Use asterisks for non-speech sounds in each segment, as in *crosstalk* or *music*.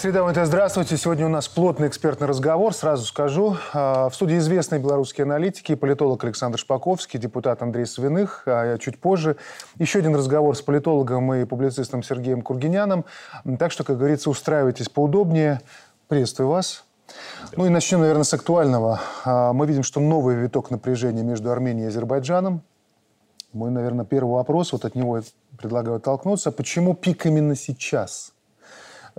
Среда МТ, здравствуйте. Сегодня у нас плотный экспертный разговор. Сразу скажу. А, в студии известные белорусские аналитики, политолог Александр Шпаковский, депутат Андрей Свиных. А чуть позже еще один разговор с политологом и публицистом Сергеем Кургиняном. Так что, как говорится, устраивайтесь поудобнее. Приветствую вас. Ну и начнем, наверное, с актуального. А, мы видим, что новый виток напряжения между Арменией и Азербайджаном. Мой, наверное, первый вопрос, вот от него предлагаю оттолкнуться. Почему пик именно сейчас?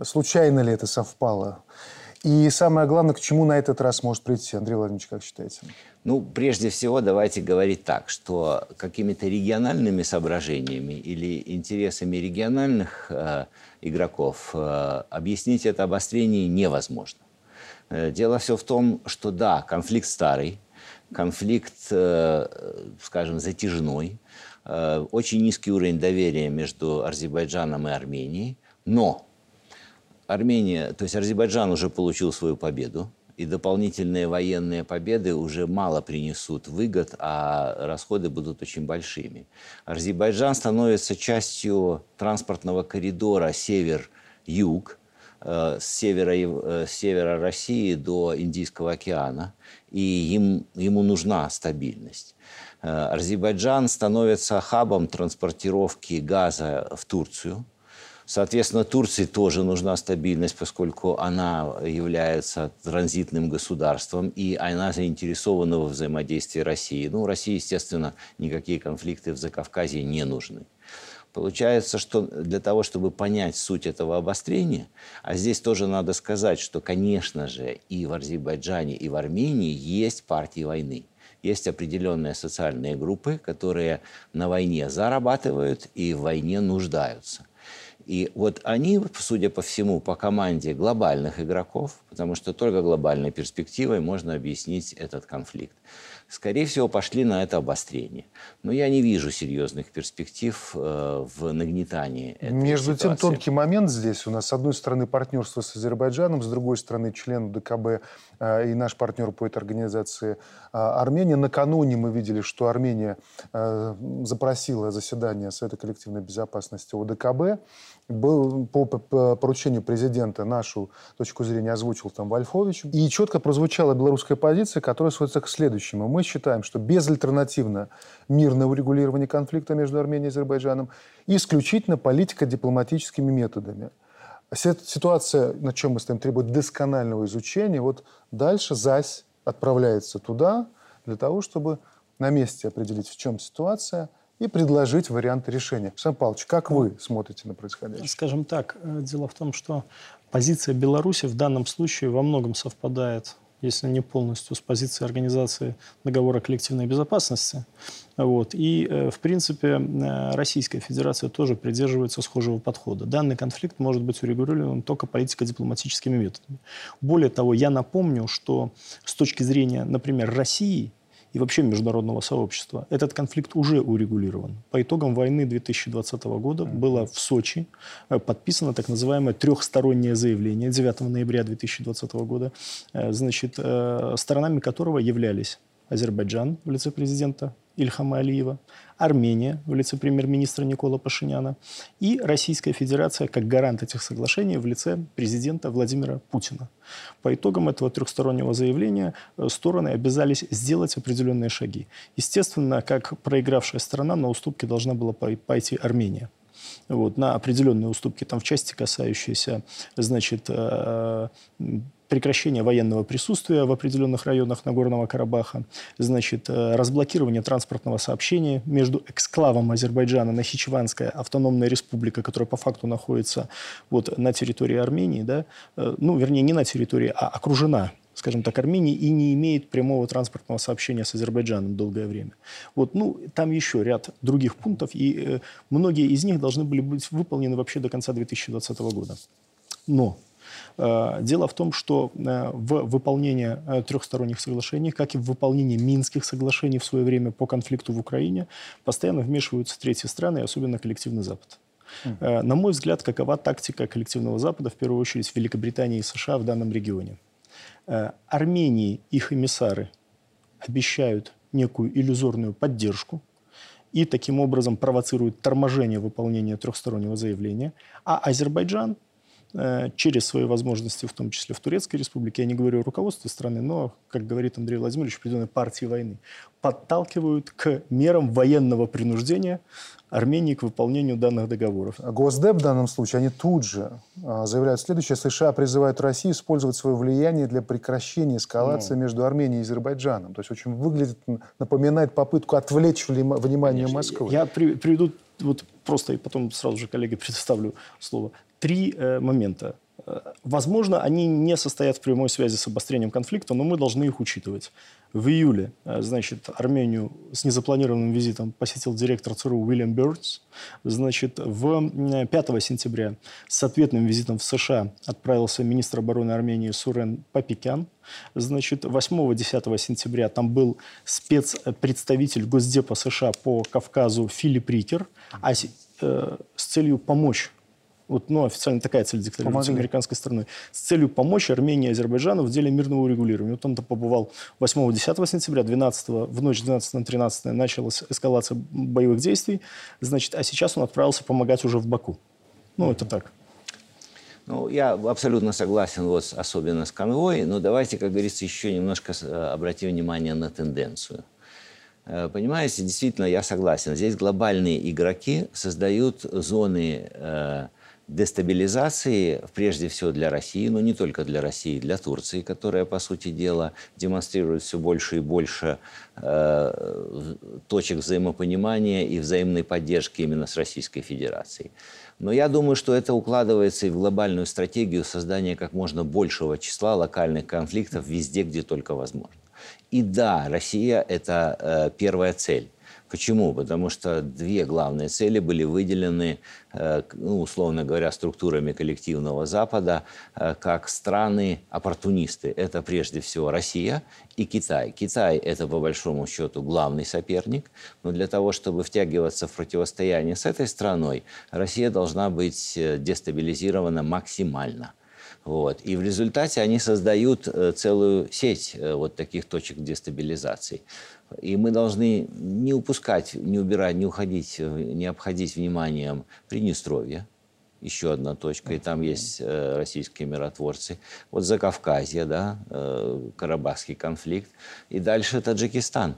Случайно ли это совпало? И самое главное, к чему на этот раз может прийти? Андрей Владимирович, как считаете? Ну, прежде всего, давайте говорить так, что какими-то региональными соображениями или интересами региональных э, игроков э, объяснить это обострение невозможно. Э, дело все в том, что да, конфликт старый, конфликт, э, скажем, затяжной, э, очень низкий уровень доверия между Азербайджаном и Арменией, но Армения, то есть Азербайджан уже получил свою победу, и дополнительные военные победы уже мало принесут выгод, а расходы будут очень большими. Азербайджан становится частью транспортного коридора север-юг, э, с севера, э, с севера России до Индийского океана, и им, ему нужна стабильность. Э, Азербайджан становится хабом транспортировки газа в Турцию – Соответственно, Турции тоже нужна стабильность, поскольку она является транзитным государством, и она заинтересована во взаимодействии России. Ну, России, естественно, никакие конфликты в Закавказье не нужны. Получается, что для того, чтобы понять суть этого обострения, а здесь тоже надо сказать, что, конечно же, и в Азербайджане, и в Армении есть партии войны. Есть определенные социальные группы, которые на войне зарабатывают и в войне нуждаются. И вот они, судя по всему, по команде глобальных игроков, потому что только глобальной перспективой можно объяснить этот конфликт, скорее всего, пошли на это обострение. Но я не вижу серьезных перспектив э, в нагнетании этой Между ситуации. тем, тонкий момент здесь. У нас, с одной стороны, партнерство с Азербайджаном, с другой стороны, член ДКБ э, и наш партнер по этой организации э, Армения. Накануне мы видели, что Армения э, запросила заседание Совета коллективной безопасности ОДКБ. Был, по, по поручению президента нашу точку зрения озвучил там Вольфович. И четко прозвучала белорусская позиция, которая сводится к следующему. Мы считаем, что безальтернативно мирное урегулирование конфликта между Арменией и Азербайджаном исключительно политика дипломатическими методами. Ситуация, на чем мы стоим, требует досконального изучения. Вот дальше ЗАСь отправляется туда для того, чтобы на месте определить, в чем ситуация – и предложить варианты решения. Александр Павлович, как вы смотрите на происходящее? Скажем так, э, дело в том, что позиция Беларуси в данном случае во многом совпадает если не полностью, с позицией организации договора коллективной безопасности. Вот. И, э, в принципе, э, Российская Федерация тоже придерживается схожего подхода. Данный конфликт может быть урегулирован только политико-дипломатическими методами. Более того, я напомню, что с точки зрения, например, России, и вообще международного сообщества. Этот конфликт уже урегулирован. По итогам войны 2020 года было в Сочи э, подписано так называемое трехстороннее заявление 9 ноября 2020 года, э, значит, э, сторонами которого являлись Азербайджан в лице президента Ильхама Алиева, Армения в лице премьер-министра Никола Пашиняна и Российская Федерация как гарант этих соглашений в лице президента Владимира Путина. По итогам этого трехстороннего заявления э, стороны обязались сделать определенные шаги. Естественно, как проигравшая сторона на уступки должна была пойти Армения вот, на определенные уступки, там в части касающиеся, значит, э, прекращение военного присутствия в определенных районах Нагорного Карабаха, значит, э, разблокирование транспортного сообщения между эксклавом Азербайджана, Нахичеванская автономная республика, которая по факту находится вот на территории Армении, да, э, ну, вернее, не на территории, а окружена скажем так, Армении и не имеет прямого транспортного сообщения с Азербайджаном долгое время. Вот, ну, там еще ряд других пунктов, и э, многие из них должны были быть выполнены вообще до конца 2020 года. Но дело в том, что э, в выполнении э, трехсторонних соглашений, как и в выполнении Минских соглашений в свое время по конфликту в Украине, постоянно вмешиваются третьи страны, особенно коллективный Запад. Mm. На мой взгляд, какова тактика коллективного Запада, в первую очередь Великобритании и США в данном регионе? Армении их эмиссары обещают некую иллюзорную поддержку и таким образом провоцируют торможение выполнения трехстороннего заявления, а Азербайджан – э, через свои возможности, в том числе в Турецкой республике, я не говорю о руководстве страны, но, как говорит Андрей Владимирович, определенной партии войны, подталкивают к мерам военного принуждения Армении к выполнению данных договоров. Госдеп в данном случае, они тут же а, заявляют следующее. США призывают Россию использовать свое влияние для прекращения эскалации ну. между Арменией и Азербайджаном. То есть очень выглядит, напоминает попытку отвлечь внимание Конечно. Москвы. Я при, приведу вот просто и потом сразу же коллеге *laughs* предоставлю слово. Три э, момента. Э, возможно, они не состоят в прямой связи с обострением конфликта, но мы должны их учитывать. В июле, э, значит, Армению с незапланированным визитом посетил директор ЦРУ Уильям Бёрдс. Значит, в 5 сентября с ответным визитом в США отправился министр обороны Армении Сурен Папикян. Значит, 8-10 сентября там был спецпредставитель Госдепа США по Кавказу Филипп Рикер, а с целью помочь вот, ну, официально такая цель декларируется американской стороной, с целью помочь Армении и Азербайджану в деле мирного урегулирования. Вот он там побывал 8-10 сентября, 12 в ночь 12 на 13 началась эскалация боевых действий, значит, а сейчас он отправился помогать уже в Баку. Ну, это так. Ну, я абсолютно согласен, вот, особенно с конвой, но давайте, как говорится, еще немножко э, обратим внимание на тенденцию. Э, понимаете, действительно, я согласен. Здесь глобальные игроки создают зоны э, дестабилизации, прежде всего для России, но не только для России, для Турции, которая, по сути дела, демонстрирует все больше и больше э, точек взаимопонимания и взаимной поддержки именно с Российской Федерацией. Но я думаю, что это укладывается и в глобальную стратегию создания как можно большего числа локальных конфликтов везде, где только возможно. И да, Россия – это э, первая цель. Почему? Потому что две главные цели были выделены, э, ну, условно говоря, структурами коллективного Запада э, как страны-оппортунисты. Это прежде всего Россия и Китай. Китай – это, по большому счету, главный соперник, но для того, чтобы втягиваться в противостояние с этой страной, Россия должна быть э, дестабилизирована максимально. Вот. И в результате они создают целую сеть вот таких точек дестабилизации. И мы должны не упускать, не убирать, не уходить, э, не обходить вниманием Приднестровье, еще одна точка, и там есть э, российские миротворцы. Вот Закавказье, да, э, Карабахский конфликт. И дальше Таджикистан,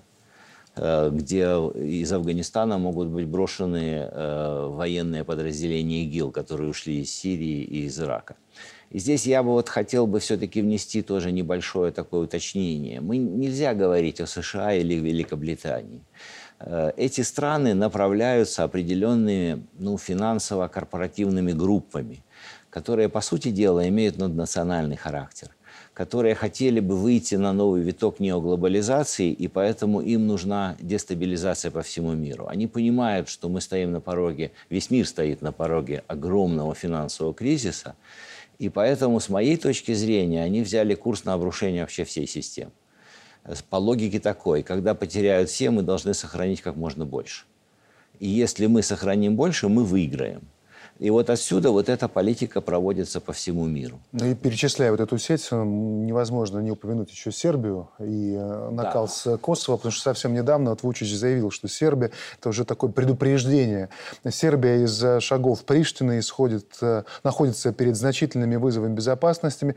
э, где из Афганистана могут быть брошены э, военные подразделения ИГИЛ, которые ушли из Сирии и из Ирака. И здесь я бы вот хотел бы все-таки внести тоже небольшое такое уточнение. Мы нельзя говорить о США или Великобритании. Э, эти страны направляются определенными ну, финансово-корпоративными группами, которые, по сути дела, имеют наднациональный характер которые хотели бы выйти на новый виток неоглобализации, и поэтому им нужна дестабилизация по всему миру. Они понимают, что мы стоим на пороге, весь мир стоит на пороге огромного финансового кризиса, и поэтому, с моей точки зрения, они взяли курс на обрушение вообще всей системы. По логике такой, когда потеряют все, мы должны сохранить как можно больше. И если мы сохраним больше, мы выиграем. И вот отсюда вот эта политика проводится по всему миру. Ну и перечисляя вот эту сеть, э, невозможно не упомянуть еще Сербию и э, накал да. с Косово, потому что совсем недавно вот Вучич заявил, что Сербия – это уже такое предупреждение. Сербия из шагов Приштины исходит, э, находится перед значительными вызовами безопасности.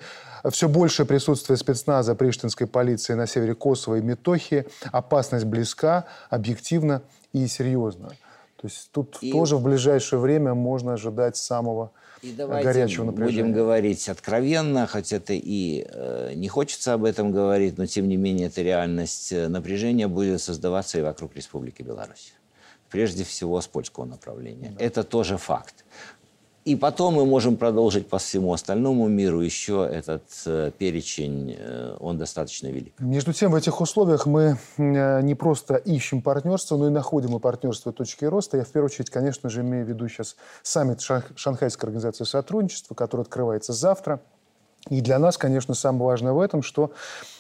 Все большее присутствие спецназа приштинской полиции на севере Косово и Метохии. Опасность близка, объективно и серьезно. То есть тут и... тоже в ближайшее время можно ожидать самого и горячего напряжения. будем говорить откровенно, хоть это и э, не хочется об этом говорить, но тем не менее это реальность. Напряжение будет создаваться и вокруг Республики Беларусь. Прежде всего с польского направления. Да. Это тоже факт. И потом мы можем продолжить по всему остальному миру. Еще этот э, перечень, э, он достаточно велик. Между тем, в этих условиях мы э, не просто ищем партнерство, но и находим и партнерство точки роста. Я в первую очередь, конечно же, имею в виду сейчас саммит Шанхайской организации сотрудничества, который открывается завтра. И для нас, конечно, самое важное в этом, что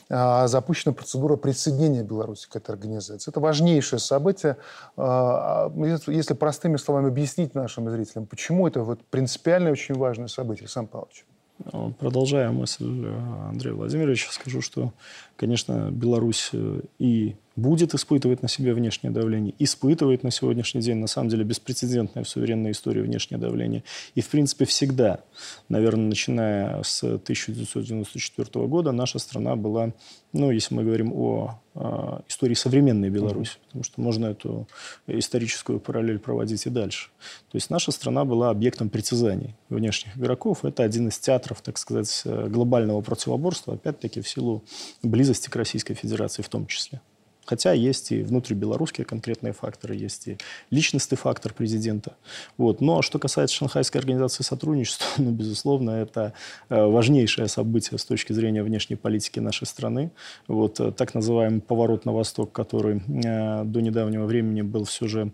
а, запущена процедура присоединения Беларуси к этой организации. Это важнейшее событие. А, а, если простыми словами объяснить нашим зрителям, почему это вот принципиальное, очень важное событие, Сам Павлович. Ну, продолжая мысль э, Андрея Владимировича, скажу, что, конечно, Беларусь э, и будет испытывать на себе внешнее давление, испытывает на сегодняшний день, на самом деле, беспрецедентное в суверенной истории внешнее давление. И, в принципе, всегда, наверное, начиная с 1994 года, наша страна была, ну, если мы говорим о э, истории современной Беларуси, mm-hmm. потому что можно эту историческую параллель проводить и дальше. То есть наша страна была объектом притязаний внешних игроков. Это один из театров, так сказать, глобального противоборства, опять-таки, в силу близости к Российской Федерации в том числе. Хотя есть и внутрибелорусские конкретные факторы, есть и личностный фактор президента. Вот. Но что касается Шанхайской организации сотрудничества, *laughs* ну, безусловно, это э, важнейшее событие с точки зрения внешней политики нашей страны. Вот э, так называемый поворот на восток, который э, до недавнего времени был все же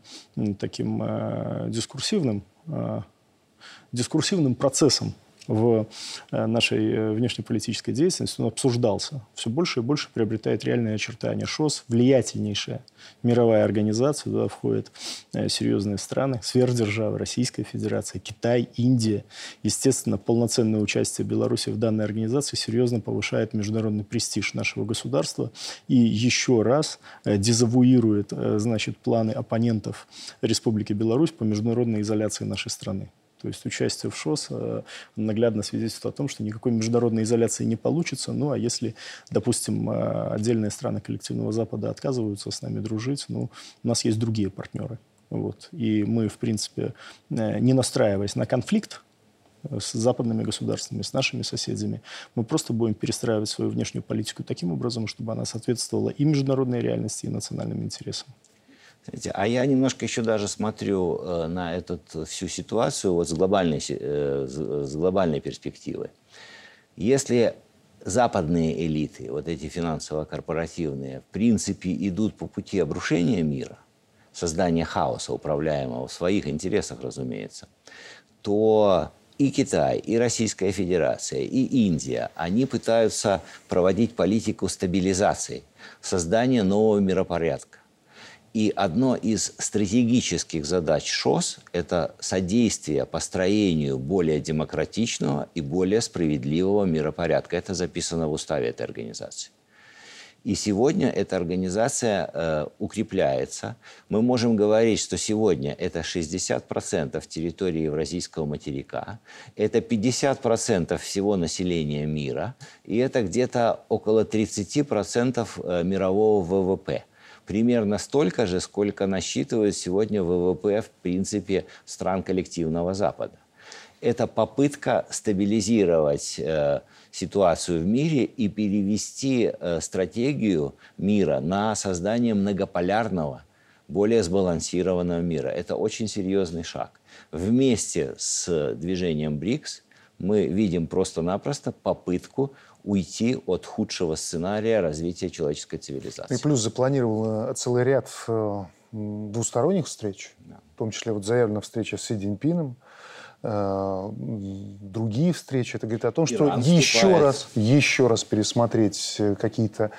таким дискурсивным, дискурсивным процессом в э, нашей э, внешнеполитической деятельности, он обсуждался. Все больше и больше приобретает реальные очертания. ШОС – влиятельнейшая мировая организация, туда входят э, серьезные страны, сверхдержавы, Российская Федерация, Китай, Индия. Естественно, полноценное участие Беларуси в данной организации серьезно повышает международный престиж нашего государства и еще раз дезавуирует значит, планы оппонентов Республики Беларусь по международной изоляции нашей страны. То есть участие в ШОС э, наглядно свидетельствует о том, что никакой международной изоляции не получится. Ну, а если, допустим, э, отдельные страны коллективного Запада отказываются с нами дружить, ну, у нас есть другие партнеры. Вот. И мы, в принципе, э, не настраиваясь на конфликт, с западными государствами, с нашими соседями. Мы просто будем перестраивать свою внешнюю политику таким образом, чтобы она соответствовала и международной реальности, и национальным интересам. А я немножко еще даже смотрю э, на эту всю ситуацию вот с глобальной, э, с глобальной перспективы. Если западные элиты, вот эти финансово-корпоративные, в принципе идут по пути обрушения мира, создания хаоса, управляемого в своих интересах, разумеется, то и Китай, и Российская Федерация, и Индия, они пытаются проводить политику стабилизации, создания нового миропорядка. И одно из стратегических задач ШОС – это содействие построению более демократичного и более справедливого миропорядка. Это записано в уставе этой организации. И сегодня эта организация э, укрепляется. Мы можем говорить, что сегодня это 60% территории Евразийского материка, это 50% всего населения мира, и это где-то около 30% э, мирового ВВП – примерно столько же, сколько насчитывает сегодня ВВП, в принципе, стран коллективного Запада. Это попытка стабилизировать э, ситуацию в мире и перевести э, стратегию мира на создание многополярного, более сбалансированного мира. Это очень серьезный шаг. Вместе с движением БРИКС мы видим просто-напросто попытку уйти от худшего сценария развития человеческой цивилизации. И плюс запланировал э, целый ряд э, двусторонних встреч, да. в том числе вот заявлена встреча с Си э, другие встречи. Это говорит о том, что Иран еще раз, еще раз пересмотреть какие-то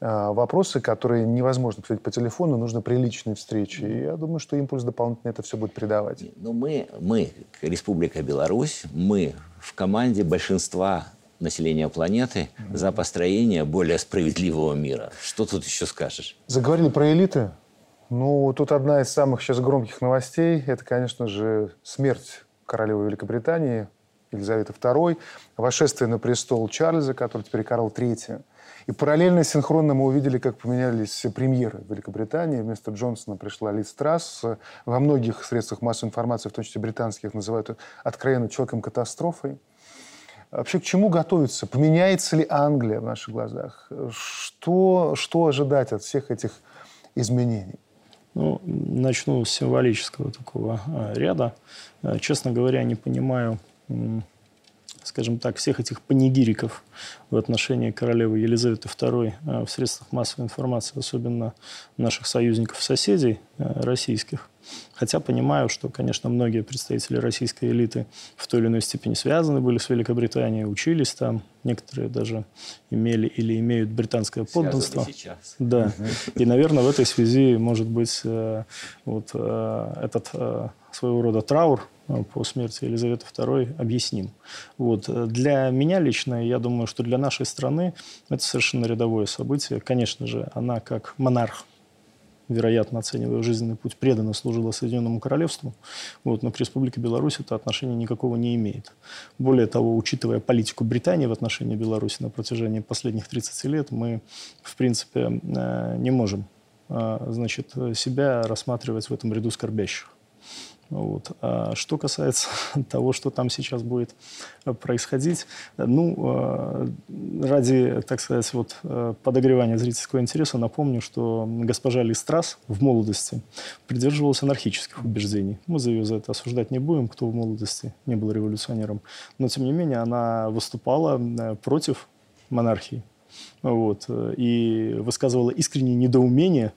вопросы, которые невозможно обсудить по телефону, нужно приличные встречи. И я думаю, что импульс дополнительно это все будет придавать. Ну, мы, мы, Республика Беларусь, мы в команде большинства населения планеты за построение более справедливого мира. Что тут еще скажешь? Заговорили про элиты. Ну, тут одна из самых сейчас громких новостей – это, конечно же, смерть королевы Великобритании Елизаветы II, восшествие на престол Чарльза, который теперь Карл III. И параллельно, синхронно мы увидели, как поменялись премьеры Великобритании. Вместо Джонсона пришла Лиз Трасс. Во многих средствах массовой информации, в том числе британских, называют откровенно человеком-катастрофой. Вообще к чему готовиться? Поменяется ли Англия в наших глазах? Что, что ожидать от всех этих изменений? Ну, начну с символического такого а, ряда. А, честно говоря, не понимаю, скажем так, всех этих панигириков в отношении королевы Елизаветы II а, в средствах массовой информации, особенно наших союзников-соседей российских. Хотя понимаю, что, конечно, многие представители российской элиты в той или иной степени связаны были с Великобританией, учились там, некоторые даже имели или имеют британское подданство. сейчас. Да. И, наверное, в этой связи, может быть, э, вот э, этот э, своего рода траур по смерти Елизаветы II объясним. Вот. Для меня лично, я думаю, что для нашей страны это совершенно рядовое событие. Конечно же, она как монарх вероятно, оценивая жизненный путь, преданно служила Соединенному Королевству, вот, но к Республике Беларусь это отношения никакого не имеет. Более того, учитывая политику Британии в отношении Беларуси на протяжении последних 30 лет, мы, в принципе, э, не можем э, значит, себя рассматривать в этом ряду скорбящих. Вот. А что касается *laughs* того, что там сейчас будет э, происходить, ну, э, ради, так сказать, вот, э, подогревания зрительского интереса напомню, что госпожа Листрас в молодости придерживалась анархических убеждений. Мы за ее за это осуждать не будем, кто в молодости не был революционером. Но, тем не менее, она выступала против монархии вот, и высказывала искреннее недоумение,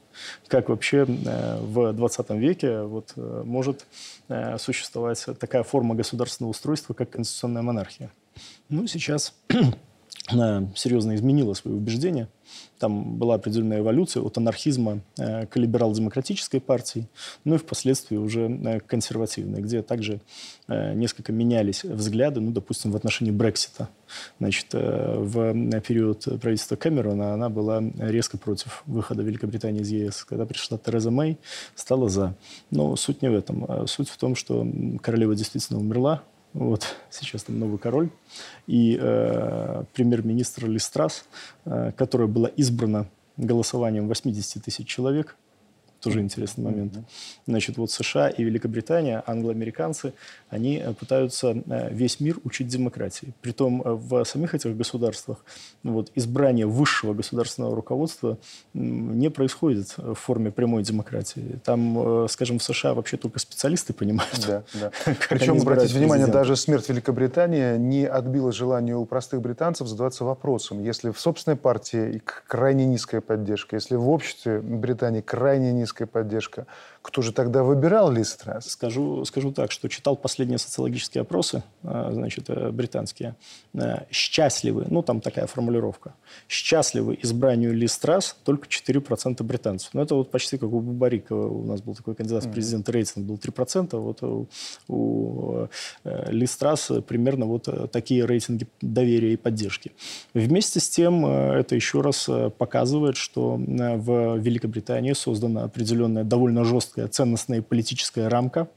как вообще э, в 20 веке вот, э, может э, существовать такая форма государственного устройства, как конституционная монархия. Ну, сейчас она серьезно изменила свои убеждения. Там была определенная эволюция от анархизма э, к либерал-демократической партии, ну и впоследствии уже э, консервативной, где также э, несколько менялись взгляды, ну, допустим, в отношении Брексита. Значит, в период правительства Кэмерона она была резко против выхода Великобритании из ЕС. Когда пришла Тереза Мэй, стала за. Но суть не в этом. Суть в том, что королева действительно умерла, вот, сейчас там новый король. И э, премьер-министр Листрас, э, которая была избрана голосованием 80 тысяч человек, тоже интересный момент. Значит, вот США и Великобритания, англоамериканцы, они э, пытаются э, весь мир учить демократии. Притом э, в самих этих государствах вот, избрание высшего государственного руководства не происходит в форме прямой демократии. Там, скажем, в США вообще только специалисты понимают. Да, *laughs* да. Причем, обратите внимание, даже смерть Великобритании не отбила желание у простых британцев задаваться вопросом, если в собственной партии крайне низкая поддержка, если в обществе Британии крайне низкая политическая поддержка. Кто же тогда выбирал Ли Страс? Скажу, скажу так, что читал последние социологические опросы, а, значит, э, британские. Э, счастливы, ну, там такая формулировка, счастливы избранию Ли Страс только 4% британцев. Ну, это вот почти как у Бабарика. У нас был такой кандидат в президенты, рейтинг был 3%. Вот у, у э, Ли Страс примерно вот такие рейтинги доверия и поддержки. Вместе с тем, это еще раз показывает, что в Великобритании создана определенная довольно жесткая ценностная и политическая рамка.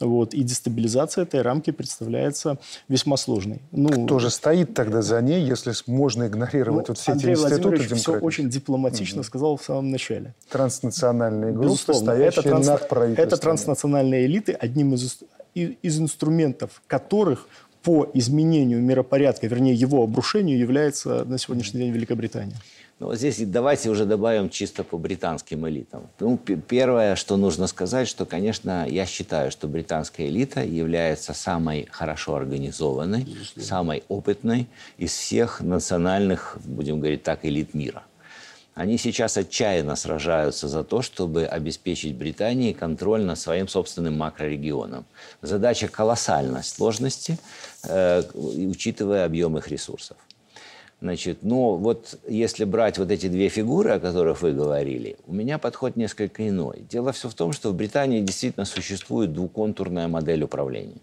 Вот, и дестабилизация этой рамки представляется весьма сложной. Ну, Кто же стоит тогда за ней, если можно игнорировать ну, вот все Андрей эти институты все очень дипломатично угу. сказал в самом начале. Транснациональные группы, Безусловно, стоящие это, транс... над правительством. Это транснациональные элиты, одним из, из инструментов которых по изменению миропорядка, вернее его обрушению, является на сегодняшний день Великобритания. Ну, вот здесь давайте уже добавим чисто по британским элитам. Ну, первое, что нужно сказать, что, конечно, я считаю, что британская элита является самой хорошо организованной, Безусловно. самой опытной из всех национальных, будем говорить так, элит мира. Они сейчас отчаянно сражаются за то, чтобы обеспечить Британии контроль над своим собственным макрорегионом. Задача колоссальной сложности, э, учитывая объем их ресурсов. Значит, но вот если брать вот эти две фигуры, о которых вы говорили, у меня подход несколько иной. Дело все в том, что в Британии действительно существует двуконтурная модель управления.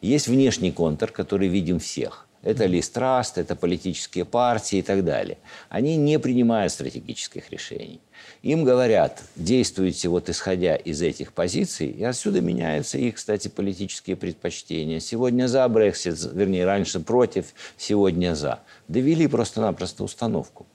Есть внешний контур, который видим всех. Это листраст, это политические партии и так далее. Они не принимают стратегических решений. Им говорят, действуйте вот исходя из этих позиций, и отсюда меняются их, кстати, политические предпочтения. Сегодня за Брексит, вернее, раньше против, сегодня за. Довели просто-напросто установку.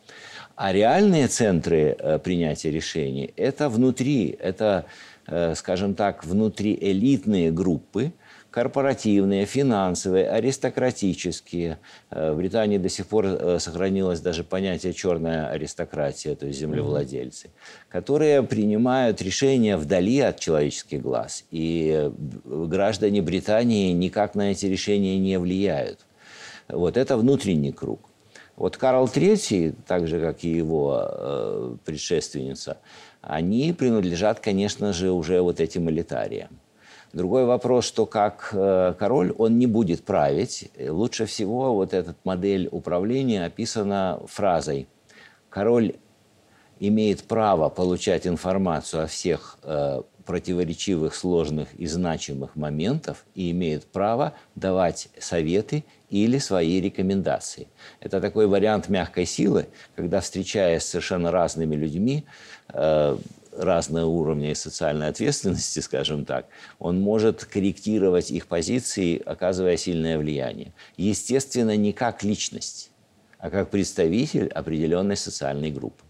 А реальные центры э, принятия решений – это внутри, это, э, скажем так, внутриэлитные группы, корпоративные, финансовые, аристократические. Э, в Британии до сих пор э, сохранилось даже понятие черная аристократия, то есть землевладельцы, которые принимают решения вдали от человеческих глаз. И э, граждане Британии никак на эти решения не влияют. Вот это внутренний круг. Вот Карл III, так же, как и его э, предшественница, они принадлежат, конечно же, уже вот этим элитариям. Другой вопрос, что как э, король он не будет править. Лучше всего вот эта модель управления описана фразой «Король имеет право получать информацию о всех э, противоречивых, сложных и значимых моментов и имеют право давать советы или свои рекомендации. Это такой вариант мягкой силы, когда, встречаясь с совершенно разными людьми, э, разного уровня социальной ответственности, *laughs* скажем так, он может корректировать их позиции, оказывая сильное влияние. Естественно, не как личность, а как представитель определенной социальной группы.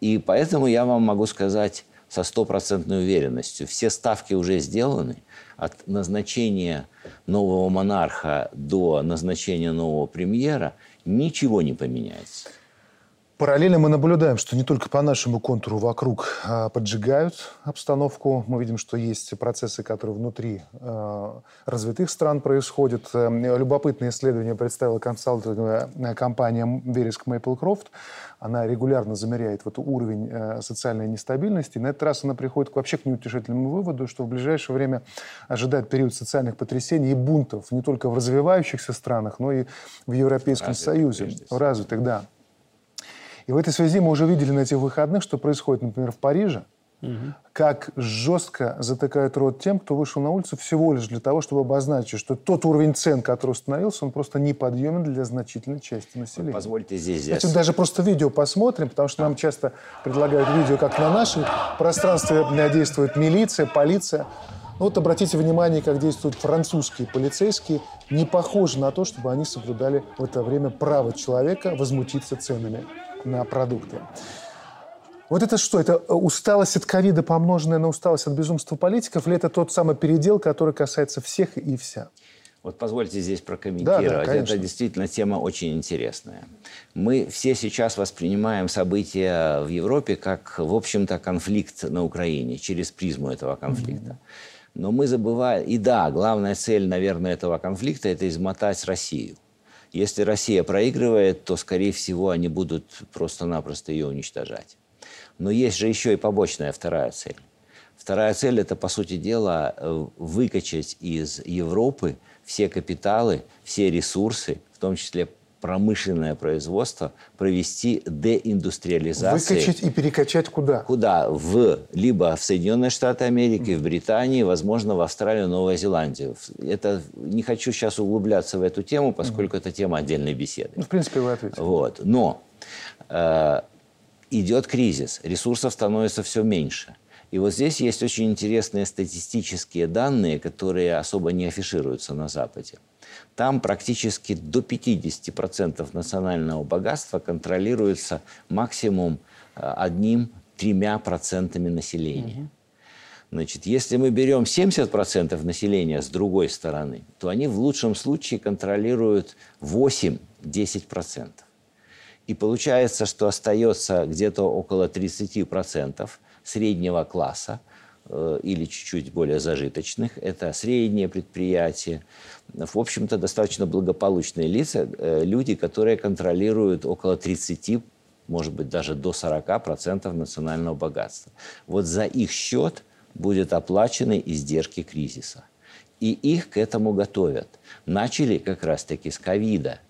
И поэтому я вам могу сказать со стопроцентной уверенностью, все ставки уже сделаны, от назначения нового монарха до назначения нового премьера ничего не поменяется. Параллельно мы наблюдаем, что не только по нашему контуру вокруг а, поджигают обстановку. Мы видим, что есть процессы, которые внутри а, развитых стран происходят. Э, любопытное исследование представила консалтинговая компания Вереск Мейплкрофт. Она регулярно замеряет вот уровень э, социальной нестабильности. на этот раз она приходит вообще к неутешительному выводу, что в ближайшее время ожидает период социальных потрясений и бунтов не только в развивающихся странах, но и в Европейском развитых, Союзе. В развитых, да. И в этой связи мы уже видели на этих выходных, что происходит, например, в Париже, угу. как жестко затыкают рот тем, кто вышел на улицу всего лишь для того, чтобы обозначить, что тот уровень цен, который установился, он просто неподъемен для значительной части населения. Позвольте здесь... Давайте даже просто видео посмотрим, потому что нам часто предлагают видео, как на нашем пространстве действует милиция, полиция. Ну вот обратите внимание, как действуют французские полицейские. Не похоже на то, чтобы они соблюдали в это время право человека возмутиться ценами на продукты. Вот это что? Это э, усталость от ковида, помноженная на усталость от безумства политиков, или это тот самый передел, который касается всех и вся? Вот позвольте здесь прокомментировать. Да, да, это действительно тема очень интересная. Мы все сейчас воспринимаем события в Европе как, в общем-то, конфликт на Украине, через призму этого конфликта. Но мы забываем... И да, главная цель, наверное, этого конфликта – это измотать Россию. Если Россия проигрывает, то, скорее всего, они будут просто-напросто ее уничтожать. Но есть же еще и побочная вторая цель. Вторая цель – это, по сути дела, э, выкачать из Европы все капиталы, все ресурсы, в том числе промышленное производство провести деиндустриализацию. Выкачать и перекачать куда? Куда? В, либо в Соединенные Штаты Америки, в Британии, возможно, в Австралию, Новую Зеландию. Это, не хочу сейчас углубляться в эту тему, поскольку mm. это тема отдельной беседы. Ну, в принципе, вы ответили. Вот. Но э, идет кризис, ресурсов становится все меньше. И вот здесь есть очень интересные статистические данные, которые особо не афишируются на Западе. Там практически до 50% национального богатства контролируется максимум э, одним-тремя процентами населения. Значит, если мы берем 70% населения с другой стороны, то они в лучшем случае контролируют 8-10%. И получается, что остается где-то около 30% среднего класса или чуть-чуть более зажиточных. Это средние предприятия. В общем-то, достаточно благополучные лица, э, люди, которые контролируют около 30 может быть, даже до 40% национального богатства. Вот за их счет будут оплачены издержки кризиса. И их к этому готовят. Начали как раз-таки с ковида.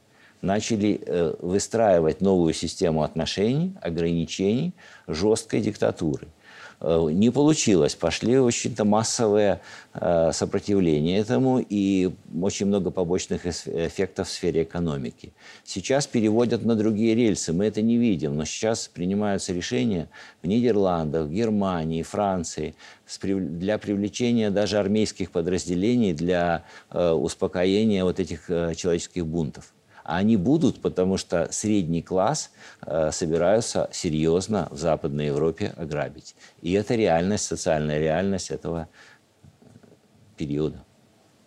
Начали э, выстраивать новую систему отношений, ограничений, жесткой диктатуры – Э, не получилось. Пошли очень-то массовые э, сопротивления этому и очень много побочных эффектов в сфере экономики. Сейчас переводят на другие рельсы, мы это не видим, но сейчас принимаются решения в Нидерландах, Германии, Франции для привлечения даже армейских подразделений для э, успокоения вот этих человеческих бунтов. А они будут, потому что средний класс э, собираются серьезно в Западной Европе ограбить. И это реальность, социальная реальность этого периода.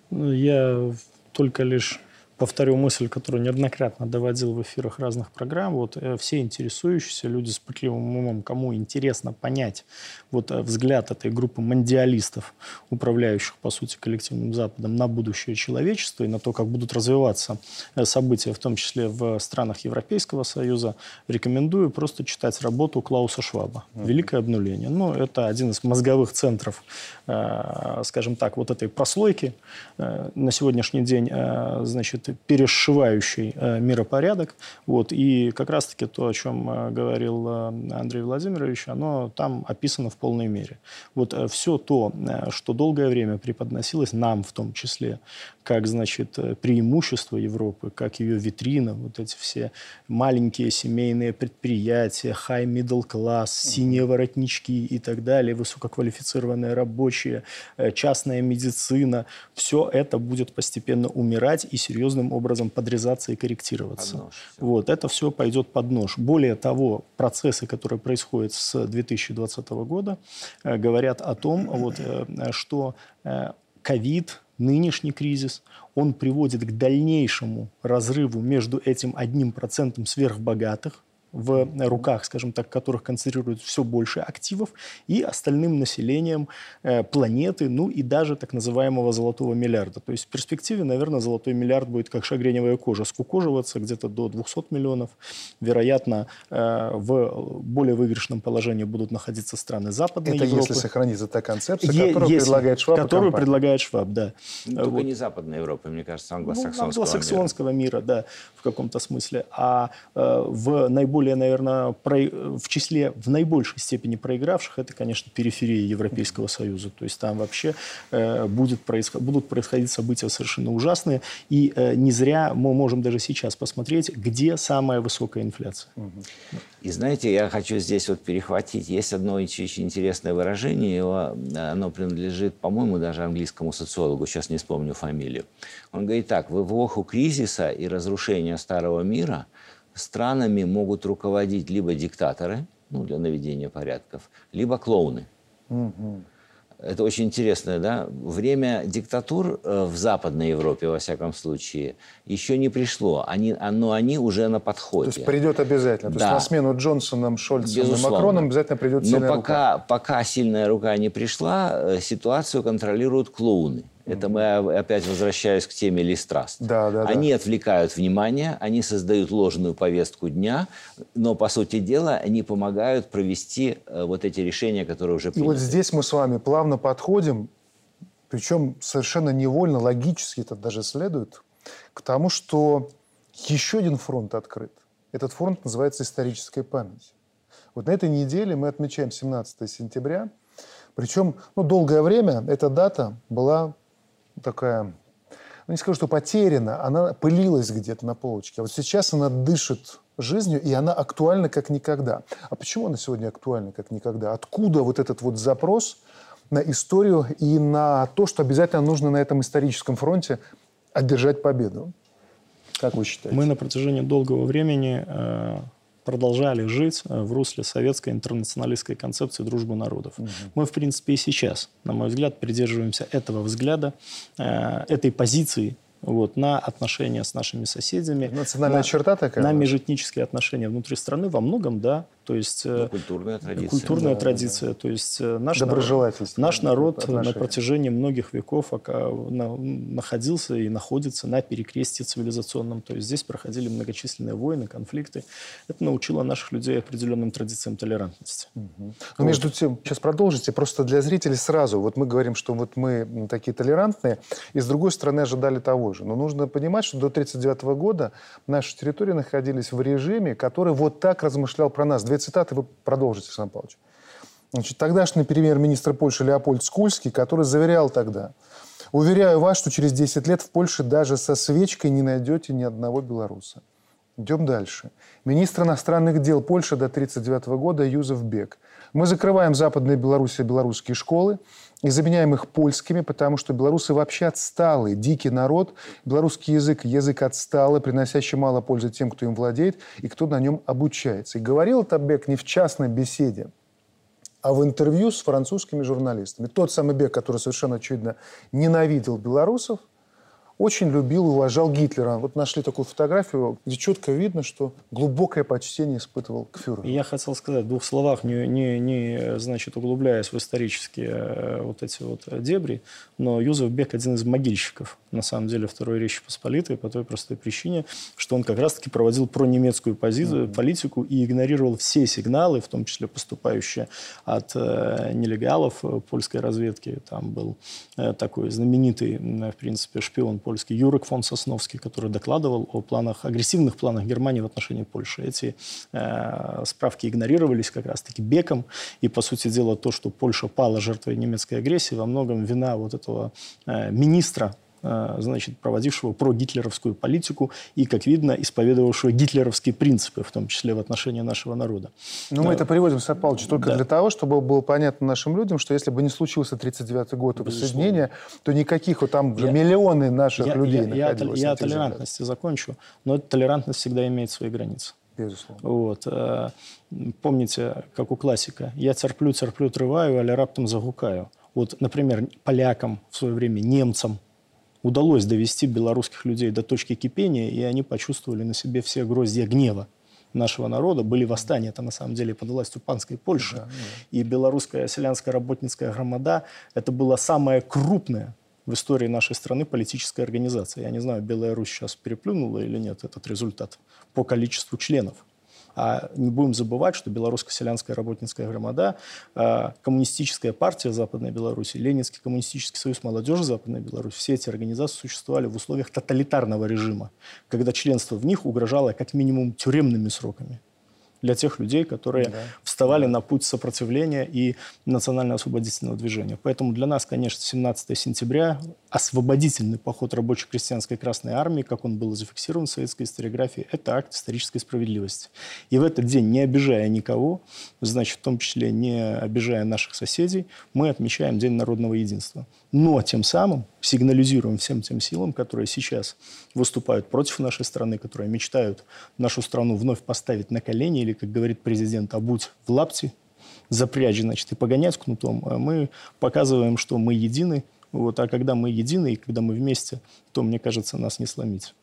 Ну, я только лишь повторю мысль, которую неоднократно доводил в эфирах разных программ. Вот э, все интересующиеся, люди с пытливым умом, кому интересно понять вот э, взгляд этой группы мандиалистов, управляющих, по сути, коллективным Западом, на будущее человечества и на то, как будут развиваться э, события, в том числе в странах Европейского Союза, рекомендую просто читать работу Клауса Шваба «Великое обнуление». Ну, это один из мозговых центров, скажем так, вот этой прослойки на сегодняшний день, значит, значит, перешивающий э, миропорядок. Вот, и как раз-таки то, о чем э, говорил Андрей Владимирович, оно там описано в полной мере. Вот все то, что долгое время преподносилось нам в том числе, как, значит, преимущество Европы, как ее витрина, вот эти все маленькие семейные предприятия, high middle class, синие воротнички и так далее, высококвалифицированные рабочие, частная медицина, все это будет постепенно умирать и серьезным образом подрезаться и корректироваться. Под вот, это все пойдет под нож. Более того, процессы, которые происходят с 2020 года, э, говорят о том, вот, э, что э, ковид, нынешний кризис, он приводит к дальнейшему разрыву между этим одним процентом сверхбогатых, в руках, скажем так, которых концентрируют все больше активов, и остальным населением э, планеты, ну и даже так называемого золотого миллиарда. То есть в перспективе, наверное, золотой миллиард будет как шагреневая кожа, скукоживаться где-то до 200 миллионов. Вероятно, э, в более выигрышном положении будут находиться страны Западной Это Европы. если сохранится та концепция, е- которую если, предлагает Шваб. Которую предлагает Шваб, да. Ну, только вот. не Западной Европы, мне кажется, англосаксонского, ну, англосаксонского мира. мира, да, в каком-то смысле. А э, в наиболее более, наверное, про... в числе в наибольшей степени проигравших, это, конечно, периферия Европейского Союза. То есть там вообще э, будет происход... будут происходить события совершенно ужасные. И э, не зря мы можем даже сейчас посмотреть, где самая высокая инфляция. И знаете, я хочу здесь вот перехватить. Есть одно очень интересное выражение. Его, оно принадлежит, по-моему, даже английскому социологу. Сейчас не вспомню фамилию. Он говорит так. В эпоху кризиса и разрушения старого мира – странами могут руководить либо диктаторы, ну, для наведения порядков, либо клоуны. Угу. Это очень интересно, да? Время диктатур э, в Западной Европе, во всяком случае, еще не пришло. Они, но они уже на подходе. То есть придет обязательно. То да. есть на смену Джонсоном, Шольцем Безусловно. и Макроном обязательно придет сильная но пока, рука. пока сильная рука не пришла, э, ситуацию контролируют клоуны. Это мы опять возвращаюсь к теме Листраст. Да, да, они да. отвлекают внимание, они создают ложную повестку дня, но, по сути дела, они помогают провести э, вот эти решения, которые уже приняты. И вот здесь мы с вами плавно подходим, причем совершенно невольно, логически это даже следует, к тому, что еще один фронт открыт. Этот фронт называется историческая память. Вот на этой неделе мы отмечаем 17 сентября. Причем ну, долгое время эта дата была такая, ну не скажу, что потеряна, она пылилась где-то на полочке. А вот сейчас она дышит жизнью, и она актуальна как никогда. А почему она сегодня актуальна как никогда? Откуда вот этот вот запрос на историю и на то, что обязательно нужно на этом историческом фронте одержать победу? Как вы считаете? Мы на протяжении долгого времени э, продолжали жить э, в русле советской интернационалистской концепции дружбы народов. Угу. Мы, в принципе, и сейчас, на мой взгляд, придерживаемся этого взгляда, э, этой позиции вот, на отношения с нашими соседями. Национальная на, черта такая? На межэтнические отношения внутри страны во многом, да. То есть, ну, культурная традиция. Культурная да, традиция. Да. То есть э, наш народ, наш народ отношения. на протяжении многих веков находился и находится на перекрестии цивилизационном. То есть здесь проходили многочисленные войны, конфликты. Это научило наших людей определенным традициям толерантности. Угу. Но вот. между тем, сейчас продолжите, просто для зрителей сразу. Вот мы говорим, что вот мы такие толерантные, и с другой стороны ожидали того же. Но нужно понимать, что до 1939 года наши территории находились в режиме, который вот так размышлял про нас две цитаты вы продолжите, Александр Павлович. Значит, тогдашний премьер-министр Польши Леопольд Скульский, который заверял тогда, уверяю вас, что через 10 лет в Польше даже со свечкой не найдете ни одного белоруса. Идем дальше. Министр иностранных дел Польши до 1939 года Юзеф Бек. Мы закрываем Западные Беларуси белорусские школы и заменяем их польскими, потому что белорусы вообще отсталый, дикий народ. Белорусский язык – язык отсталый, приносящий мало пользы тем, кто им владеет и кто на нем обучается. И говорил это Бек не в частной беседе, а в интервью с французскими журналистами. Тот самый Бек, который совершенно очевидно ненавидел белорусов – очень любил и уважал Гитлера. Вот нашли такую фотографию, где четко видно, что глубокое почтение испытывал к фюреру. Я хотел сказать в двух словах, не, не, не значит, углубляясь в исторические э, вот эти вот дебри, но Юзеф Бек один из могильщиков, на самом деле, Второй Речи Посполитой по той простой причине, что он как раз-таки проводил пронемецкую позицию, mm-hmm. политику и игнорировал все сигналы, в том числе поступающие от э, нелегалов э, польской разведки. Там был э, такой знаменитый, в принципе, шпион польский, Юрик фон Сосновский, который докладывал о планах, агрессивных планах Германии в отношении Польши. Эти э, справки игнорировались как раз-таки Беком, и, по сути дела, то, что Польша пала жертвой немецкой агрессии, во многом вина вот этого э, министра значит, проводившего прогитлеровскую политику и, как видно, исповедовавшего гитлеровские принципы, в том числе в отношении нашего народа. Ну, мы это приводим, Сэр Павлович, только да. для того, чтобы было понятно нашим людям, что если бы не случился 1939 год и присоединение, то никаких вот там уже я, миллионы наших я, людей я, находилось. Я, я о толерантности закончу, но толерантность всегда имеет свои границы. Безусловно. Вот. Э, помните, как у классика, «Я терплю, терплю, трываю, але раптом загукаю». Вот, например, полякам в свое время, немцам, удалось довести белорусских людей до точки кипения, и они почувствовали на себе все гроздья гнева нашего народа. Были восстания, это на самом деле под властью панской Польши. Да, да. И белорусская селянская работницкая громада – это была самая крупная в истории нашей страны политическая организация. Я не знаю, Белая Русь сейчас переплюнула или нет этот результат по количеству членов. А не будем забывать, что Белорусско-селянская работницкая громада, а, Коммунистическая партия Западной Беларуси, Ленинский коммунистический союз молодежи Западной Беларуси, все эти организации существовали в условиях тоталитарного режима, когда членство в них угрожало как минимум тюремными сроками для тех людей, которые да. вставали да. на путь сопротивления и национально-освободительного движения. Поэтому для нас, конечно, 17 сентября освободительный поход рабочей крестьянской Красной Армии, как он был зафиксирован в советской историографии, это акт исторической справедливости. И в этот день, не обижая никого, значит, в том числе не обижая наших соседей, мы отмечаем День народного единства. Но тем самым сигнализируем всем тем силам, которые сейчас выступают против нашей страны, которые мечтают нашу страну вновь поставить на колени или, как говорит президент, обуть в лапти, запрячь, значит, и погонять кнутом. А мы показываем, что мы едины, вот, а когда мы едины и когда мы вместе, то, мне кажется, нас не сломить.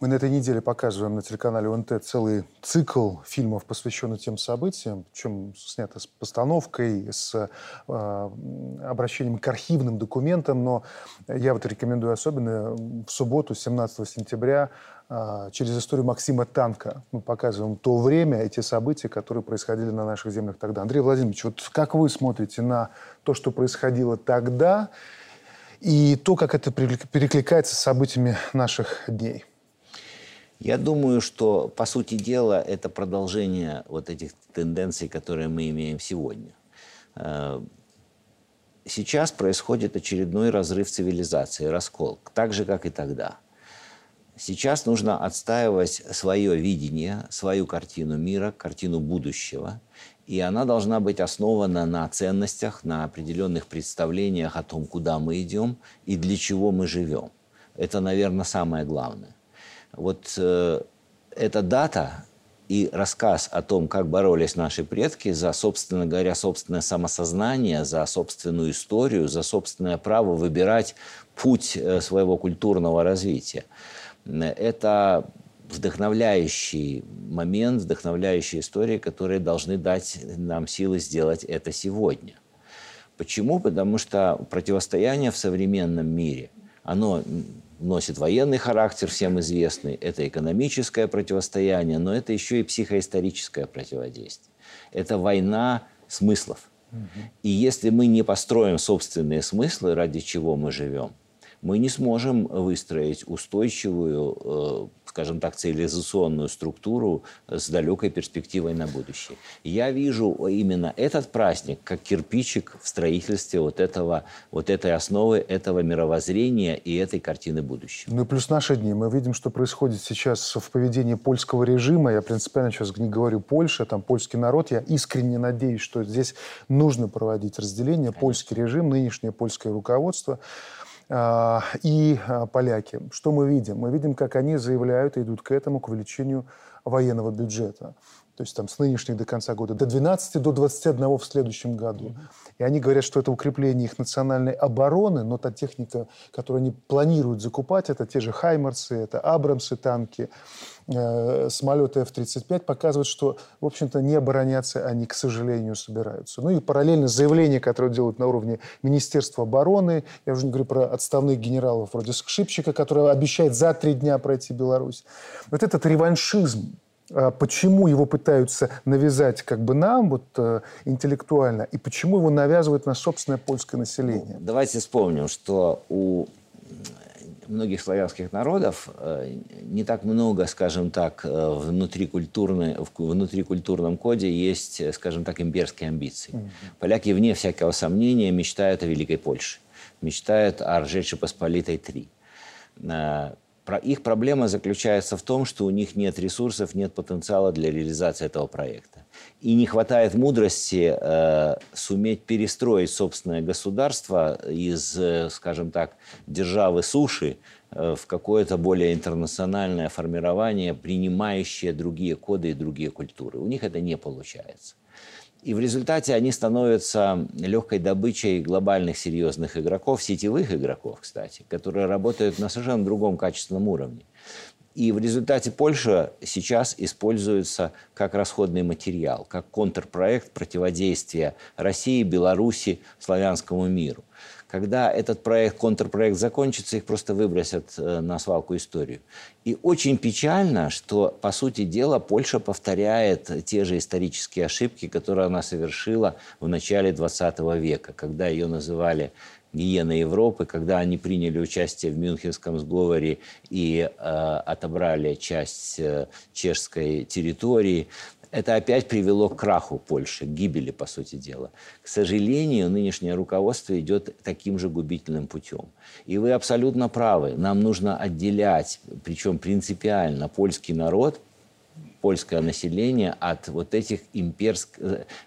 Мы на этой неделе показываем на телеканале ОНТ целый цикл фильмов, посвященный тем событиям, причем снято с постановкой, с э, обращением к архивным документам, но я вот рекомендую особенно в субботу, 17 сентября, э, через историю Максима Танка мы показываем то время, эти события, которые происходили на наших землях тогда. Андрей Владимирович, вот как вы смотрите на то, что происходило тогда, и то, как это перекликается с событиями наших дней. Я думаю, что, по сути дела, это продолжение вот этих тенденций, которые мы имеем сегодня. Э, сейчас происходит очередной разрыв цивилизации, раскол, так же, как и тогда. Сейчас нужно отстаивать свое видение, свою картину мира, картину будущего. И она должна быть основана на ценностях, на определенных представлениях о том, куда мы идем и для чего мы живем. Это, наверное, самое главное. Вот э, эта дата и рассказ о том, как боролись наши предки за, собственно говоря, собственное самосознание, за собственную историю, за собственное право выбирать путь э, своего культурного развития. Это вдохновляющий момент, вдохновляющие истории, которые должны дать нам силы сделать это сегодня. Почему? Потому что противостояние в современном мире, оно носит военный характер, всем известный, это экономическое противостояние, но это еще и психоисторическое противодействие. Это война смыслов. Угу. И если мы не построим собственные смыслы, ради чего мы живем, мы не сможем выстроить устойчивую, э, скажем так, цивилизационную структуру с далекой перспективой на будущее. Я вижу именно этот праздник как кирпичик в строительстве вот, этого, вот этой основы, этого мировоззрения и этой картины будущего. Ну и плюс наши дни. Мы видим, что происходит сейчас в поведении польского режима. Я принципиально сейчас не говорю Польша, там польский народ. Я искренне надеюсь, что здесь нужно проводить разделение. Конечно. Польский режим, нынешнее польское руководство – и а, поляки. Что мы видим? Мы видим, как они заявляют и идут к этому, к увеличению военного бюджета. То есть там с нынешних до конца года до 12, до 21 в следующем году. И они говорят, что это укрепление их национальной обороны, но та техника, которую они планируют закупать, это те же «Хаймерсы», это «Абрамсы» танки, э, самолеты F-35, показывают, что, в общем-то, не обороняться они, к сожалению, собираются. Ну и параллельно заявления, которые делают на уровне Министерства обороны, я уже не говорю про отставных генералов вроде Скшипчика, который обещает за три дня пройти Беларусь. Вот этот реваншизм, а почему его пытаются навязать как бы нам вот э, интеллектуально и почему его навязывает на собственное польское население? Ну, давайте вспомним, что у многих славянских народов э, не так много, скажем так, э, внутрикультурной, в внутрикультурном коде есть, скажем так, имперские амбиции. Mm-hmm. Поляки, вне всякого сомнения, мечтают о Великой Польше, мечтают о Ржечи Посполитой 3. Их проблема заключается в том, что у них нет ресурсов, нет потенциала для реализации этого проекта. И не хватает мудрости э, суметь перестроить собственное государство из, э, скажем так, державы суши э, в какое-то более интернациональное формирование, принимающее другие коды и другие культуры. У них это не получается. И в результате они становятся легкой добычей глобальных серьезных игроков, сетевых игроков, кстати, которые работают на совершенно другом качественном уровне. И в результате Польша сейчас используется как расходный материал, как контрпроект противодействия России, Беларуси, славянскому миру. Когда этот проект, контрпроект закончится, их просто выбросят э, на свалку историю. И очень печально, что, по сути дела, Польша повторяет те же исторические ошибки, которые она совершила в начале 20 века, когда ее называли гиены Европы, когда они приняли участие в Мюнхенском сговоре и э, отобрали часть э, чешской территории это опять привело к краху Польши, к гибели, по сути дела. К сожалению, нынешнее руководство идет таким же губительным путем. И вы абсолютно правы. Нам нужно отделять, причем принципиально, польский народ, польское население от вот этих имперск...